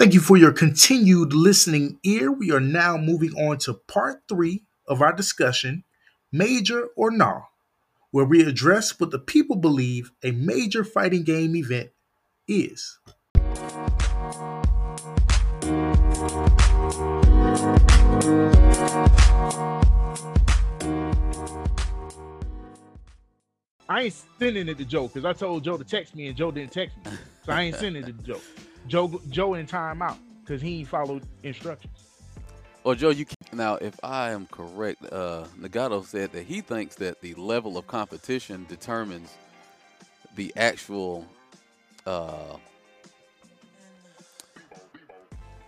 Thank you for your continued listening ear. We are now moving on to part three of our discussion Major or Nah, where we address what the people believe a major fighting game event is. I ain't sending it to Joe because I told Joe to text me and Joe didn't text me. So I ain't sending it to Joe. Joe Joe in timeout because he followed instructions. Well, Joe, you can, now, if I am correct, uh, Negato said that he thinks that the level of competition determines the actual, uh,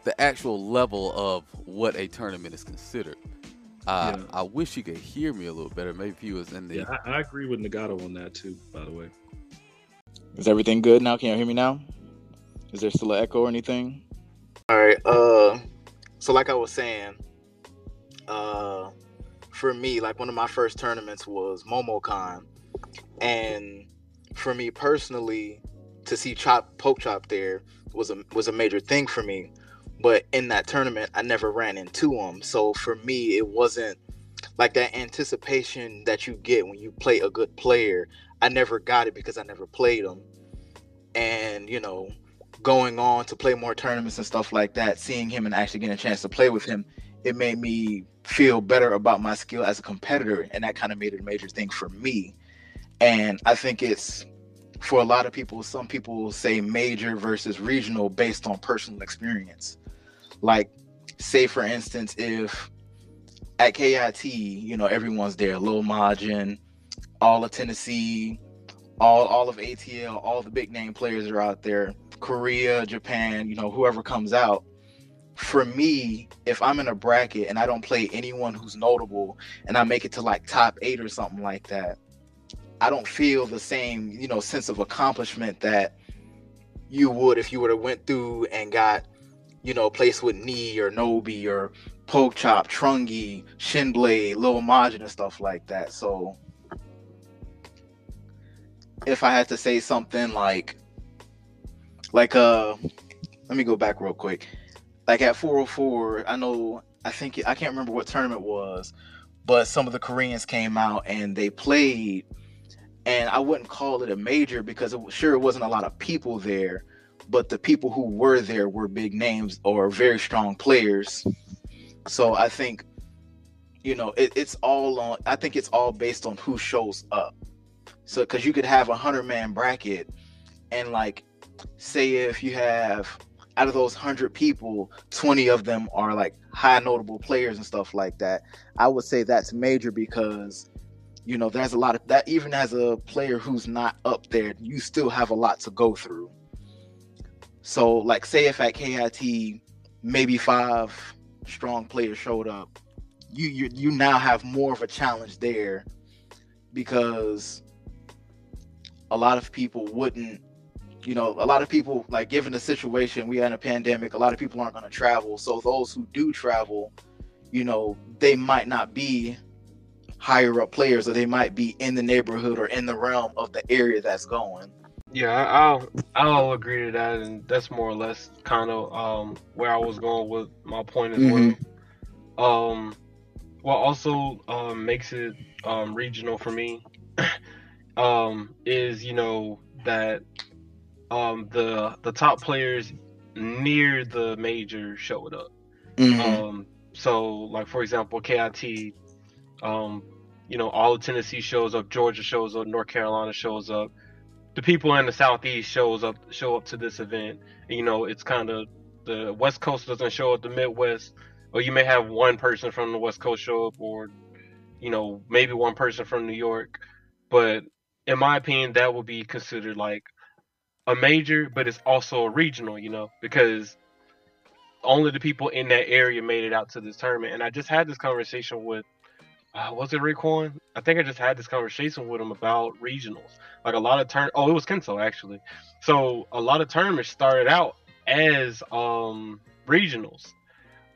the actual level of what a tournament is considered. Uh, yeah. I wish you could hear me a little better. Maybe he was in the. Yeah, I, I agree with Negato on that too. By the way, is everything good now? Can you hear me now? Is there still an echo or anything? All right. Uh, so like I was saying, uh, for me, like one of my first tournaments was MomoCon, and for me personally, to see Chop Pokchop there was a was a major thing for me. But in that tournament, I never ran into him. So for me, it wasn't like that anticipation that you get when you play a good player. I never got it because I never played him. And you know, going on to play more tournaments and stuff like that, seeing him and actually getting a chance to play with him, it made me feel better about my skill as a competitor. And that kind of made it a major thing for me. And I think it's for a lot of people, some people say major versus regional based on personal experience. Like, say for instance, if at KIT, you know, everyone's there, Lil Majin, all of Tennessee, all all of ATL, all the big name players are out there. Korea, Japan, you know, whoever comes out. For me, if I'm in a bracket and I don't play anyone who's notable and I make it to like top eight or something like that, I don't feel the same, you know, sense of accomplishment that you would if you would have went through and got, you know, placed with Knee or Nobi or Pokchop, Trungi, Shinblade, Lil Majin and stuff like that. So if I had to say something like like uh let me go back real quick. Like at 404, I know I think I can't remember what tournament was, but some of the Koreans came out and they played and I wouldn't call it a major because it, sure it wasn't a lot of people there, but the people who were there were big names or very strong players. So I think you know it, it's all on I think it's all based on who shows up. So because you could have a hundred man bracket and like say if you have out of those 100 people 20 of them are like high notable players and stuff like that i would say that's major because you know there's a lot of that even as a player who's not up there you still have a lot to go through. So like say if at kit maybe five strong players showed up you you, you now have more of a challenge there because a lot of people wouldn't you know, a lot of people, like given the situation, we had in a pandemic, a lot of people aren't going to travel. So those who do travel, you know, they might not be higher up players or they might be in the neighborhood or in the realm of the area that's going. Yeah, I'll I'll agree to that, and that's more or less kind of um, where I was going with my point as mm-hmm. well. Um, what also um, makes it um, regional for me um, is you know that um, the the top players near the major showed up. Mm-hmm. Um, so like for example, KIT, um, you know, all of Tennessee shows up, Georgia shows up, North Carolina shows up. The people in the southeast shows up show up to this event. And, you know, it's kind of the West Coast doesn't show up, the Midwest, or you may have one person from the West Coast show up, or you know, maybe one person from New York. But in my opinion, that would be considered like a major, but it's also a regional, you know, because only the people in that area made it out to this tournament. And I just had this conversation with, uh, was it Raekwon? I think I just had this conversation with him about regionals. Like a lot of turn, oh, it was Kenzo actually. So a lot of tournaments started out as um regionals,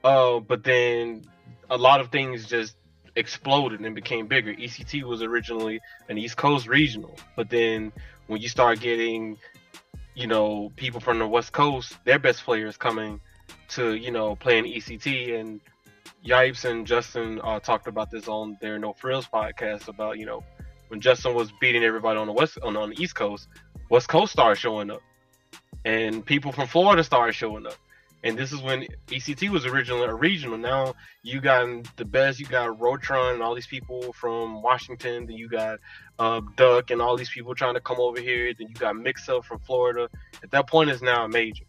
uh, but then a lot of things just exploded and became bigger. ECT was originally an East Coast regional, but then when you start getting you know, people from the West Coast, their best players coming to, you know, playing ECT. And Yipes and Justin uh, talked about this on their No Frills podcast about, you know, when Justin was beating everybody on the West on, on the East Coast, West Coast started showing up. And people from Florida started showing up. And this is when ECT was originally a regional. Now you got the best. You got Rotron and all these people from Washington. Then you got uh, Duck and all these people trying to come over here. Then you got Mix Up from Florida. At that point, it's now a major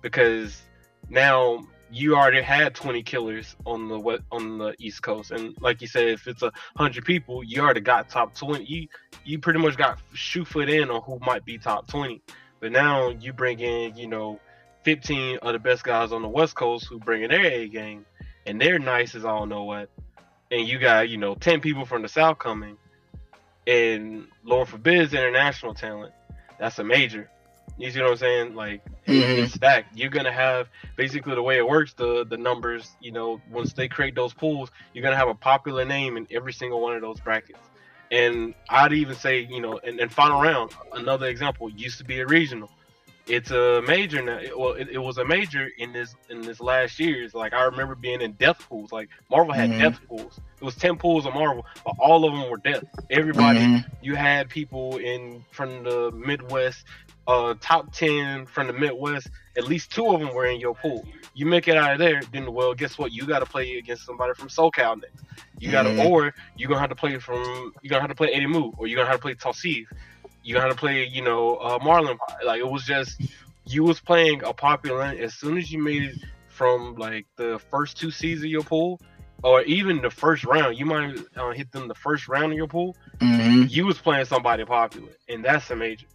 because now you already had 20 killers on the on the East Coast, and like you said, if it's a hundred people, you already got top 20. You you pretty much got shoe foot in on who might be top 20. But now you bring in, you know 15 of the best guys on the West Coast who bring in their A game, and they're nice as I don't know what. And you got, you know, 10 people from the South coming, and Lord forbids international talent. That's a major. You see what I'm saying? Like mm-hmm. it's stacked. You're gonna have basically the way it works. The the numbers, you know, once they create those pools, you're gonna have a popular name in every single one of those brackets. And I'd even say, you know, and, and final round, another example used to be a regional it's a major now. Well, it, it, was a major in this in this last year's. Like I remember being in death pools. Like Marvel had mm-hmm. death pools. It was ten pools of Marvel, but all of them were death. Everybody, mm-hmm. you had people in from the Midwest, uh, top ten from the Midwest. At least two of them were in your pool. You make it out of there, then well, guess what? You got to play against somebody from SoCal next. You got to, mm-hmm. or you're gonna have to play from. You're gonna have to play Eddie Moo, or you're gonna have to play Tossiv you got to play, you know, uh, Marlon. Like it was just you was playing a popular. As soon as you made it from like the first two seeds of your pool, or even the first round, you might uh, hit them the first round of your pool. Mm-hmm. You was playing somebody popular, and that's a major.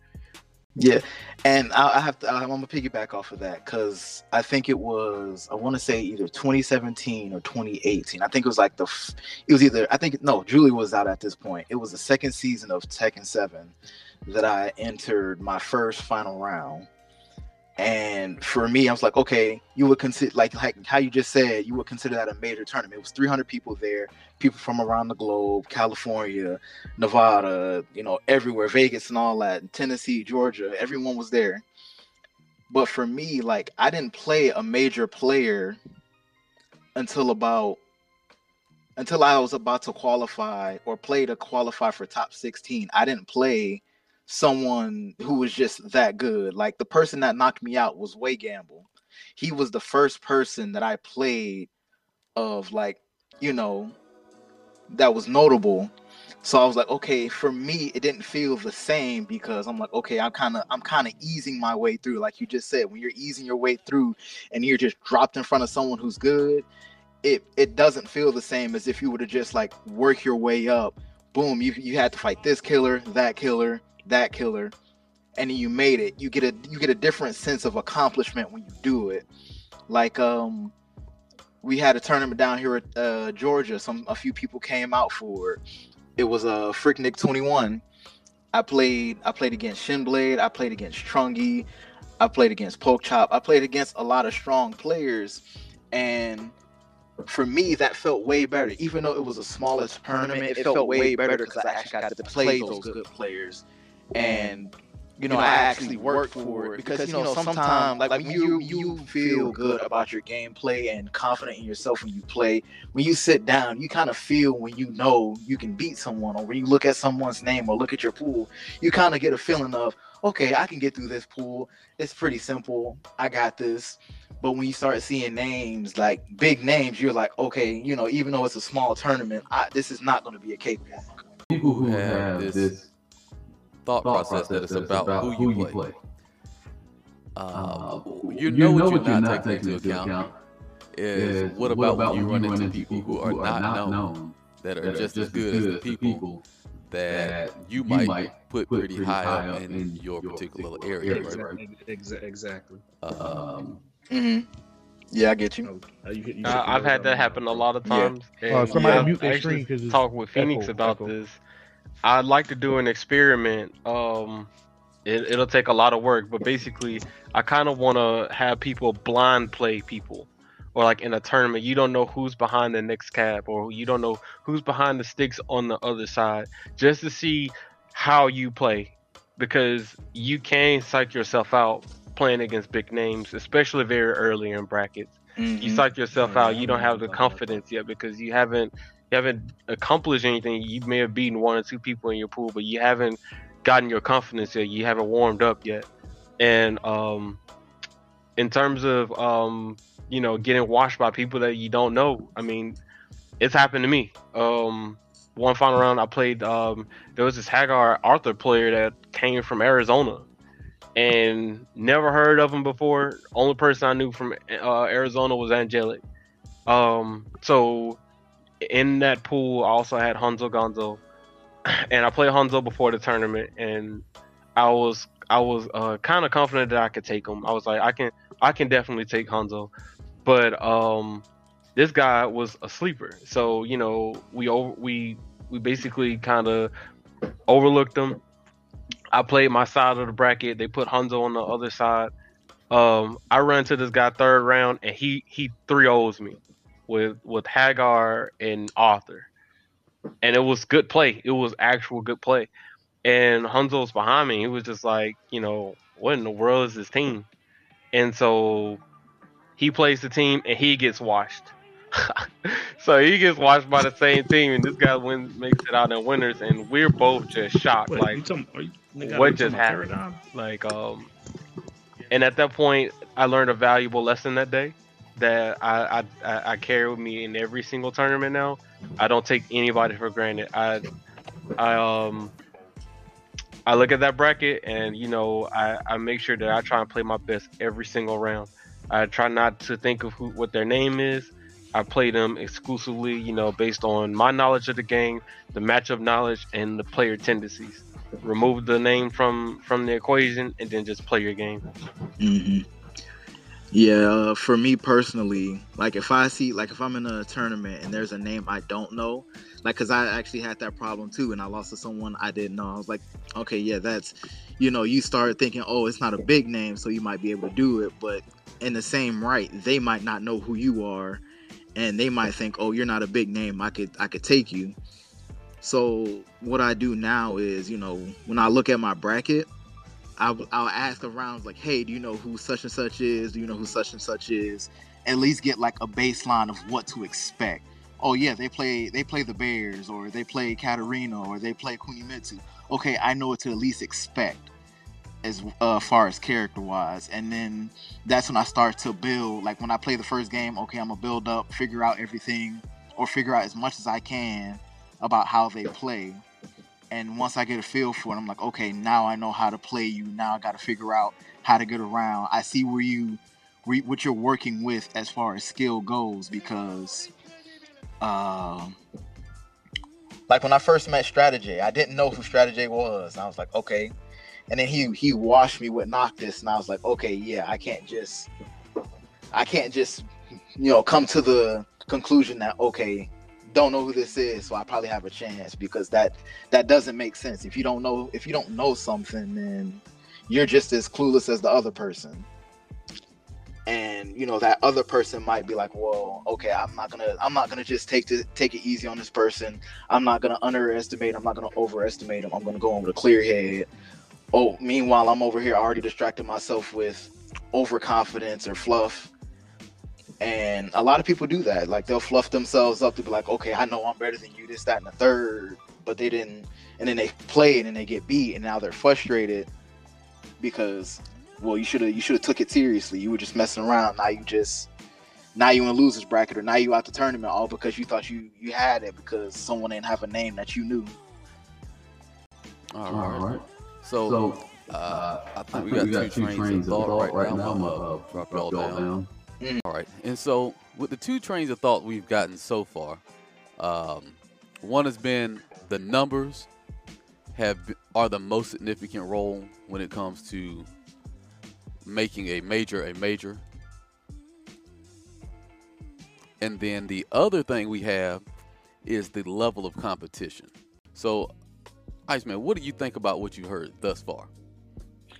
Yeah, and I, I have to. I'm gonna piggyback off of that because I think it was. I want to say either 2017 or 2018. I think it was like the. It was either. I think no. Julie was out at this point. It was the second season of Tekken Seven that I entered my first final round. And for me, I was like, okay, you would consider like like how you just said, you would consider that a major tournament. It was 300 people there, people from around the globe, California, Nevada, you know, everywhere, Vegas and all that, Tennessee, Georgia, everyone was there. But for me, like I didn't play a major player until about until I was about to qualify or play to qualify for top 16. I didn't play someone who was just that good. Like the person that knocked me out was Way Gamble. He was the first person that I played of like, you know, that was notable. So I was like, okay, for me, it didn't feel the same because I'm like, okay, I'm kind of, I'm kind of easing my way through. Like you just said, when you're easing your way through and you're just dropped in front of someone who's good, it it doesn't feel the same as if you were to just like work your way up. Boom, you you had to fight this killer, that killer, that killer and you made it you get a you get a different sense of accomplishment when you do it. Like um we had a tournament down here at uh, Georgia some a few people came out for it. It was a uh, Freaknik 21 I played I played against Shinblade I played against Trungy I played against Pokchop I played against a lot of strong players and for me, that felt way better. Even though it was the smallest tournament, it felt way better because I actually got to play those good players and you know, I actually work for it because you know sometimes like when you you feel good about your gameplay and confident in yourself when you play, when you sit down, you kind of feel when you know you can beat someone, or when you look at someone's name or look at your pool, you kind of get a feeling of okay, I can get through this pool. It's pretty simple. I got this. But when you start seeing names like big names, you're like, okay, you know, even though it's a small tournament, I, this is not going to be a cakewalk. People who have this thought, thought process, that it's about, about who, you, play. play. Uh, uh, you, know you know what you're not, taking into account, account is what about, what about when you run into people who are not known, known that are just as good as the people that you might put pretty high up in your particular area. Right? Exactly. Um, mm-hmm. Yeah, I get you. Oh, you, you uh, I've had that happen a lot of times. Yeah. Uh, somebody yeah, mute their screen because talk with Phoenix echo, about echo. this I'd like to do an experiment. Um, it, it'll take a lot of work, but basically, I kind of want to have people blind play people, or like in a tournament, you don't know who's behind the next cap, or you don't know who's behind the sticks on the other side, just to see how you play. because you can psych yourself out playing against big names, especially very early in brackets. Mm-hmm. You psych yourself out. You don't have the confidence yet because you haven't you haven't accomplished anything. You may have beaten one or two people in your pool, but you haven't gotten your confidence yet. You haven't warmed up yet. And um, in terms of um, you know getting washed by people that you don't know, I mean, it's happened to me. Um, one final round, I played. Um, there was this Haggar Arthur player that came from Arizona, and never heard of him before. Only person I knew from uh, Arizona was Angelic. Um, so in that pool, I also had Hanzo Gonzo, and I played Hanzo before the tournament, and I was I was uh, kind of confident that I could take him. I was like, I can I can definitely take Hanzo, but um, this guy was a sleeper. So you know, we over we we basically kind of overlooked him. I played my side of the bracket. They put Hanzo on the other side. Um, I run to this guy third round, and he he three O's me with with Haggar and Arthur, and it was good play. It was actual good play. And Hanzo's behind me. He was just like, you know, what in the world is this team? And so he plays the team, and he gets washed. so he gets watched by the same team, and this guy wins, makes it out in winners, and we're both just shocked. Wait, like, talking, you, what just happened? Like, um, and at that point, I learned a valuable lesson that day that I, I I carry with me in every single tournament now. I don't take anybody for granted. I I um I look at that bracket and you know I, I make sure that I try and play my best every single round. I try not to think of who what their name is. I play them exclusively, you know, based on my knowledge of the game, the matchup knowledge, and the player tendencies. Remove the name from from the equation, and then just play your game. Mm-hmm. Yeah, uh, for me personally, like if I see, like if I'm in a tournament and there's a name I don't know, like because I actually had that problem too, and I lost to someone I didn't know. I was like, okay, yeah, that's, you know, you start thinking, oh, it's not a big name, so you might be able to do it, but in the same right, they might not know who you are, and they might think, oh, you're not a big name, I could I could take you. So what I do now is, you know, when I look at my bracket, I'll, I'll ask around like, hey, do you know who such and such is? Do you know who such and such is? At least get like a baseline of what to expect. Oh yeah, they play they play the Bears or they play Katarina or they play Kunimitsu. Okay, I know what to at least expect as uh, far as character wise, and then that's when I start to build. Like when I play the first game, okay, I'm gonna build up, figure out everything, or figure out as much as I can about how they play and once I get a feel for it, I'm like, okay, now I know how to play you. Now I got to figure out how to get around. I see where you, what you're working with as far as skill goes, because, uh, like when I first met Strategy, I didn't know who Strategy was. I was like, okay. And then he he washed me with Noctis, and I was like, okay, yeah, I can't just, I can't just, you know, come to the conclusion that okay, don't know who this is, so I probably have a chance because that that doesn't make sense. If you don't know if you don't know something, then you're just as clueless as the other person. And you know that other person might be like, "Well, okay, I'm not gonna, I'm not gonna just take to take it easy on this person. I'm not gonna underestimate. I'm not gonna overestimate him. I'm gonna go in with a clear head." Oh, meanwhile, I'm over here already distracting myself with overconfidence or fluff and a lot of people do that. Like they'll fluff themselves up to be like, okay, I know I'm better than you, this, that, and the third. But they didn't, and then they play it and they get beat, and now they're frustrated because, well, you should have you should have took it seriously. You were just messing around. Now you just now you in losers bracket, or now you out the tournament all because you thought you you had it because someone didn't have a name that you knew. All right. All right. So, so uh, I think, I think we, got we got, two, trains, trains of thought, thought right, right now. I'm gonna uh, drop it all down. down. Mm. All right. And so, with the two trains of thought we've gotten so far, um, one has been the numbers have are the most significant role when it comes to making a major a major. And then the other thing we have is the level of competition. So, Iceman, what do you think about what you heard thus far?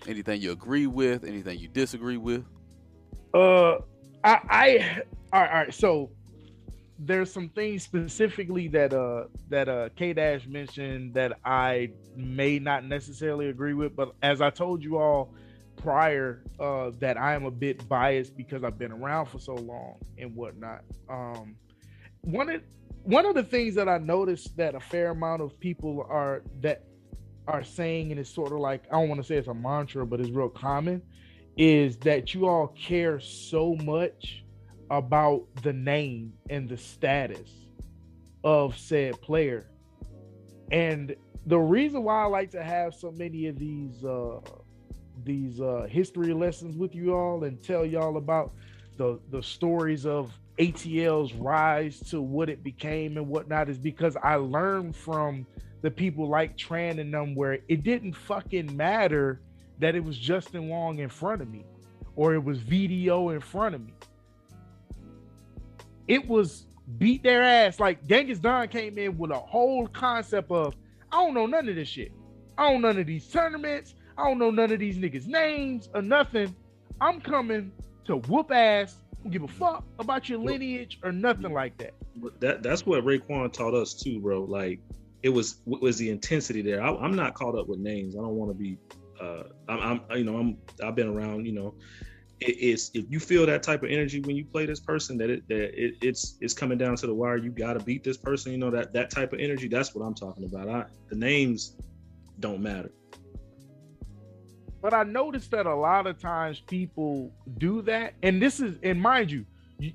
Anything you agree with? Anything you disagree with? Uh, I, I all right, all right. So there's some things specifically that uh that uh Kaydash mentioned that I may not necessarily agree with, but as I told you all prior, uh that I am a bit biased because I've been around for so long and whatnot. Um one of one of the things that I noticed that a fair amount of people are that are saying, and it's sort of like I don't want to say it's a mantra, but it's real common, is that you all care so much about the name and the status of said player. And the reason why I like to have so many of these uh these uh history lessons with you all and tell y'all about the the stories of ATL's rise to what it became and whatnot is because I learned from the people like Tran and them where it didn't fucking matter that it was Justin Wong in front of me or it was VDO in front of me. It was beat their ass. Like Genghis Don came in with a whole concept of I don't know none of this shit. I don't know none of these tournaments. I don't know none of these niggas' names or nothing. I'm coming to whoop ass. Don't give a fuck about your lineage or nothing like that. That that's what Raekwon taught us too, bro. Like it was was the intensity there. I, am not caught up with names. I don't want to be. Uh, I'm, I'm, you know, I'm. I've been around. You know, it, it's if you feel that type of energy when you play this person, that it that it, it's it's coming down to the wire. You got to beat this person. You know that that type of energy. That's what I'm talking about. I the names don't matter. But I noticed that a lot of times people do that, and this is, and mind you,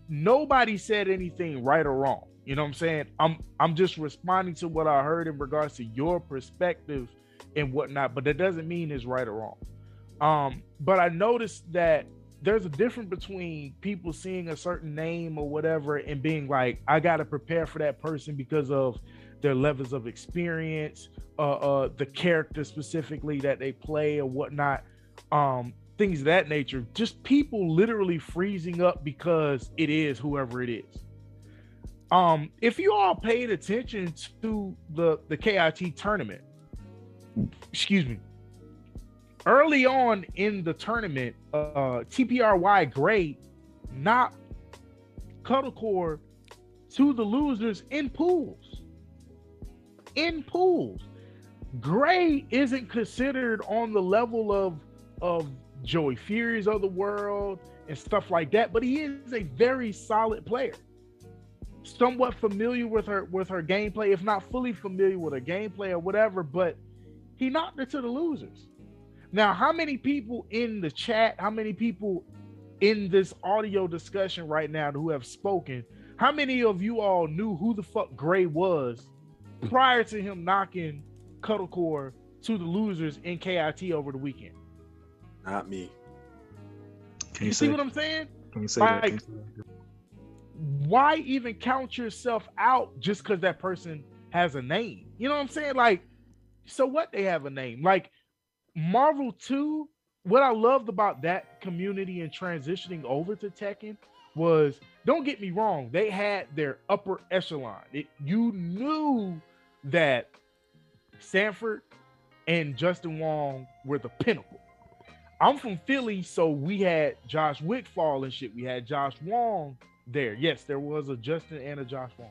nobody said anything right or wrong. You know what I'm saying? I'm I'm just responding to what I heard in regards to your perspective and whatnot, but that doesn't mean it's right or wrong. Um, but I noticed that there's a difference between people seeing a certain name or whatever and being like, I gotta prepare for that person because of their levels of experience, uh, uh, the character specifically that they play or whatnot, um, things of that nature. Just people literally freezing up because it is whoever it is. Um, if you all paid attention to the the KIT tournament, excuse me, early on in the tournament, uh, TPRY Gray knocked Cuddlecore to the losers in pools. In pools, Gray isn't considered on the level of of Joey Furies of the world and stuff like that, but he is a very solid player somewhat familiar with her with her gameplay, if not fully familiar with her gameplay or whatever, but he knocked her to the losers. Now, how many people in the chat, how many people in this audio discussion right now who have spoken, how many of you all knew who the fuck Gray was prior to him knocking Cuddlecore to the losers in KIT over the weekend? Not me. Can you, you see what I'm saying? Can you say like, that? why even count yourself out just because that person has a name? You know what I'm saying? Like, so what they have a name? Like Marvel 2, what I loved about that community and transitioning over to Tekken was don't get me wrong, they had their upper echelon. It, you knew that Sanford and Justin Wong were the pinnacle. I'm from Philly, so we had Josh wickfall and shit. We had Josh Wong there. Yes, there was a Justin and a Josh Wong.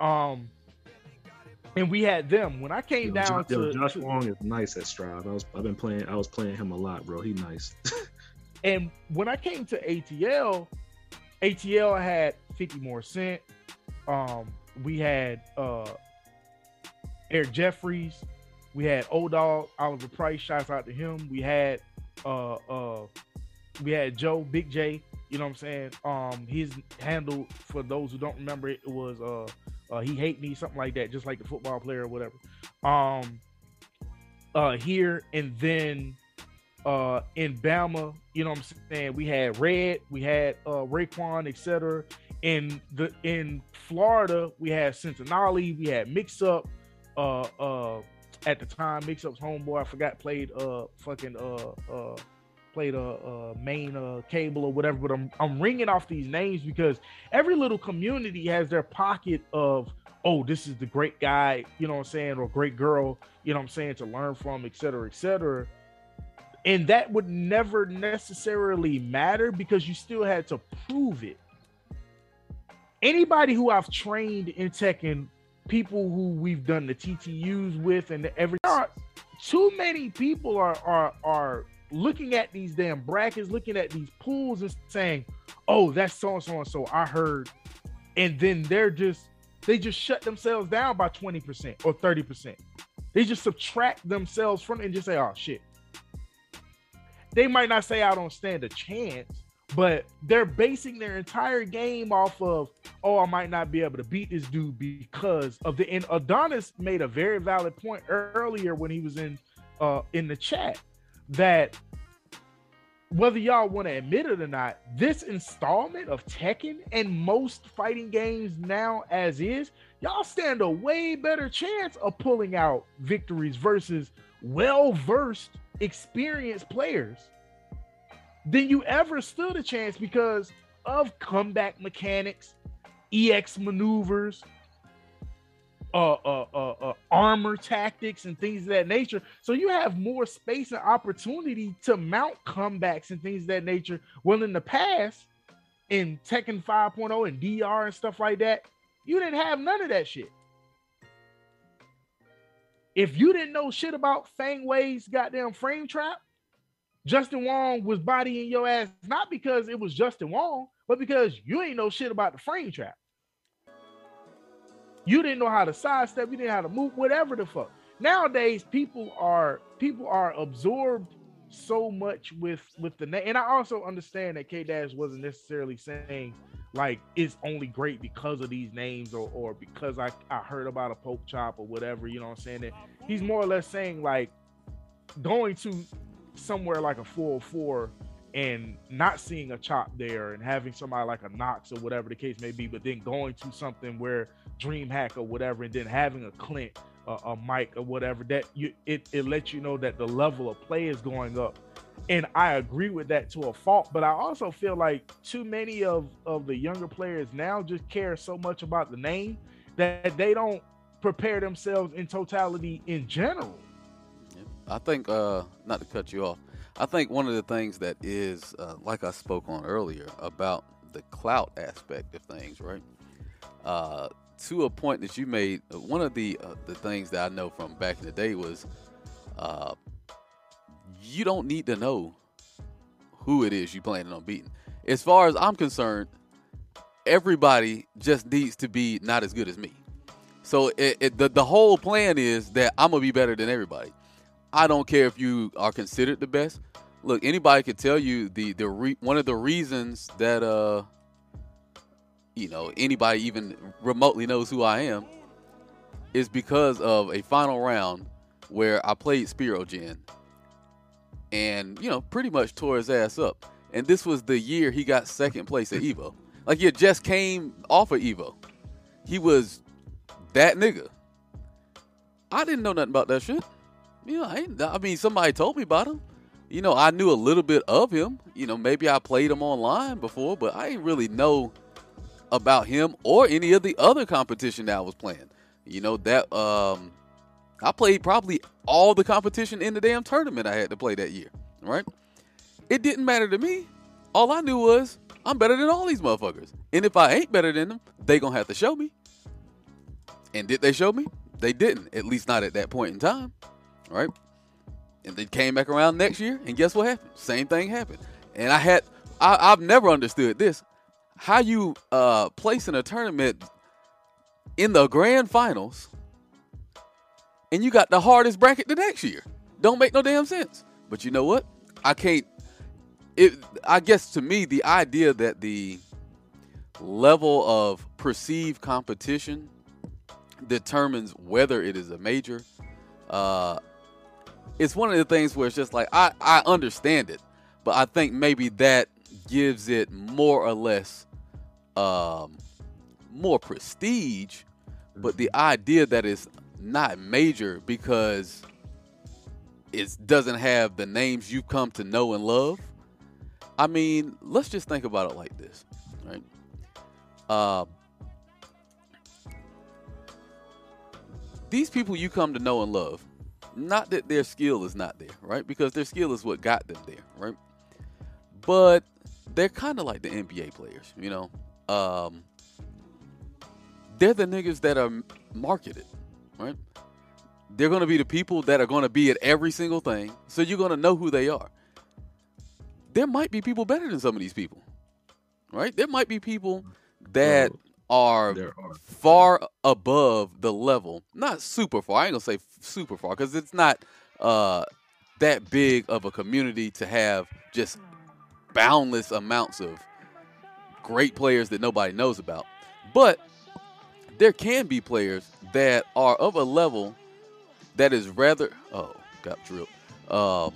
Um, and we had them when I came yo, down yo, to Josh Wong is nice at Strive. I was I've been playing I was playing him a lot, bro. He nice. and when I came to ATL, ATL had 50 more cent. Um, we had uh Eric Jeffries, we had Old Dog, Oliver Price, shouts out to him. We had uh uh we had Joe, Big J, you know what I'm saying? Um, his handle for those who don't remember it, it was uh, uh he hate me something like that, just like the football player or whatever. Um, uh here and then uh in Bama, you know what I'm saying? We had Red, we had uh Raekwon, etc. In the in Florida, we had Cincinnati, we had Mix Up, uh uh at the time, Mix Up's homeboy, I forgot played uh fucking uh uh played a, a main uh, cable or whatever, but I'm I'm ringing off these names because every little community has their pocket of oh this is the great guy, you know what I'm saying, or great girl, you know what I'm saying, to learn from, et cetera, et cetera. And that would never necessarily matter because you still had to prove it. anybody who I've trained in Tekken, people who we've done the TTUs with, and the every too many people are are are looking at these damn brackets, looking at these pools, and saying, "Oh, that's so and so and so." I heard, and then they're just they just shut themselves down by twenty percent or thirty percent. They just subtract themselves from it and just say, "Oh shit." They might not say I don't stand a chance, but they're basing their entire game off of, oh, I might not be able to beat this dude because of the. And Adonis made a very valid point earlier when he was in uh in the chat that whether y'all want to admit it or not, this installment of Tekken and most fighting games now as is, y'all stand a way better chance of pulling out victories versus well-versed, experienced players than you ever stood a chance because of comeback mechanics, EX maneuvers, uh, uh, uh, uh, armor tactics and things of that nature. So you have more space and opportunity to mount comebacks and things of that nature. Well, in the past, in Tekken 5.0 and DR and stuff like that, you didn't have none of that shit. If you didn't know shit about Feng Wei's goddamn frame trap, Justin Wong was bodying your ass not because it was Justin Wong, but because you ain't know shit about the frame trap. You didn't know how to sidestep, you didn't know how to move, whatever the fuck. Nowadays, people are people are absorbed so much with with the name. And I also understand that Kaydash wasn't necessarily saying like it's only great because of these names or or because I, I heard about a Pokchop or whatever, you know what I'm saying? That he's more or less saying like going to somewhere like a 404 and not seeing a chop there and having somebody like a Knox or whatever the case may be, but then going to something where DreamHack or whatever, and then having a Clint, uh, a Mike or whatever, that you it, it lets you know that the level of play is going up. And I agree with that to a fault, but I also feel like too many of, of the younger players now just care so much about the name that they don't prepare themselves in totality in general. I think, uh, not to cut you off, I think one of the things that is, uh, like I spoke on earlier, about the clout aspect of things, right? Uh, to a point that you made, uh, one of the uh, the things that I know from back in the day was, uh, you don't need to know who it is you planning on beating. As far as I'm concerned, everybody just needs to be not as good as me. So it, it, the the whole plan is that I'm gonna be better than everybody. I don't care if you are considered the best. Look, anybody could tell you the the re- one of the reasons that uh you know anybody even remotely knows who I am is because of a final round where I played Spirogen and you know pretty much tore his ass up. And this was the year he got second place at Evo. Like he just came off of Evo. He was that nigga. I didn't know nothing about that shit. You know, I, I mean, somebody told me about him. You know, I knew a little bit of him. You know, maybe I played him online before, but I didn't really know about him or any of the other competition that I was playing. You know, that um I played probably all the competition in the damn tournament I had to play that year, right? It didn't matter to me. All I knew was I'm better than all these motherfuckers. And if I ain't better than them, they gonna have to show me. And did they show me? They didn't, at least not at that point in time right? And they came back around next year, and guess what happened? Same thing happened. And I had, I, have never understood this. How you uh, place in a tournament in the grand finals, and you got the hardest bracket the next year. Don't make no damn sense. But you know what? I can't. It. I guess to me, the idea that the level of perceived competition determines whether it is a major uh, it's one of the things where it's just like I I understand it, but I think maybe that gives it more or less um more prestige, but the idea that it's not major because it doesn't have the names you've come to know and love. I mean, let's just think about it like this, right? Uh, these people you come to know and love, not that their skill is not there, right? Because their skill is what got them there, right? But they're kind of like the NBA players, you know. Um, they're the niggas that are marketed, right? They're going to be the people that are going to be at every single thing, so you're going to know who they are. There might be people better than some of these people, right? There might be people that are, are far above the level, not super far. I ain't gonna say super far because it's not uh, that big of a community to have just boundless amounts of great players that nobody knows about. But there can be players that are of a level that is rather oh got drilled um,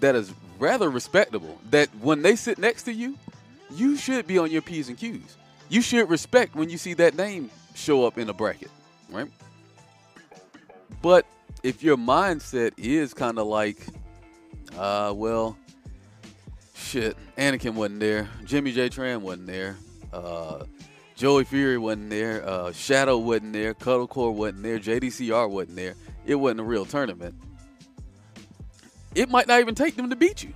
that is rather respectable. That when they sit next to you, you should be on your p's and q's. You should respect when you see that name show up in a bracket, right? But if your mindset is kind of like, uh, well, shit, Anakin wasn't there, Jimmy J. Tran wasn't there, uh, Joey Fury wasn't there, uh, Shadow wasn't there, Cuddlecore wasn't there, JDCR wasn't there. It wasn't a real tournament. It might not even take them to beat you.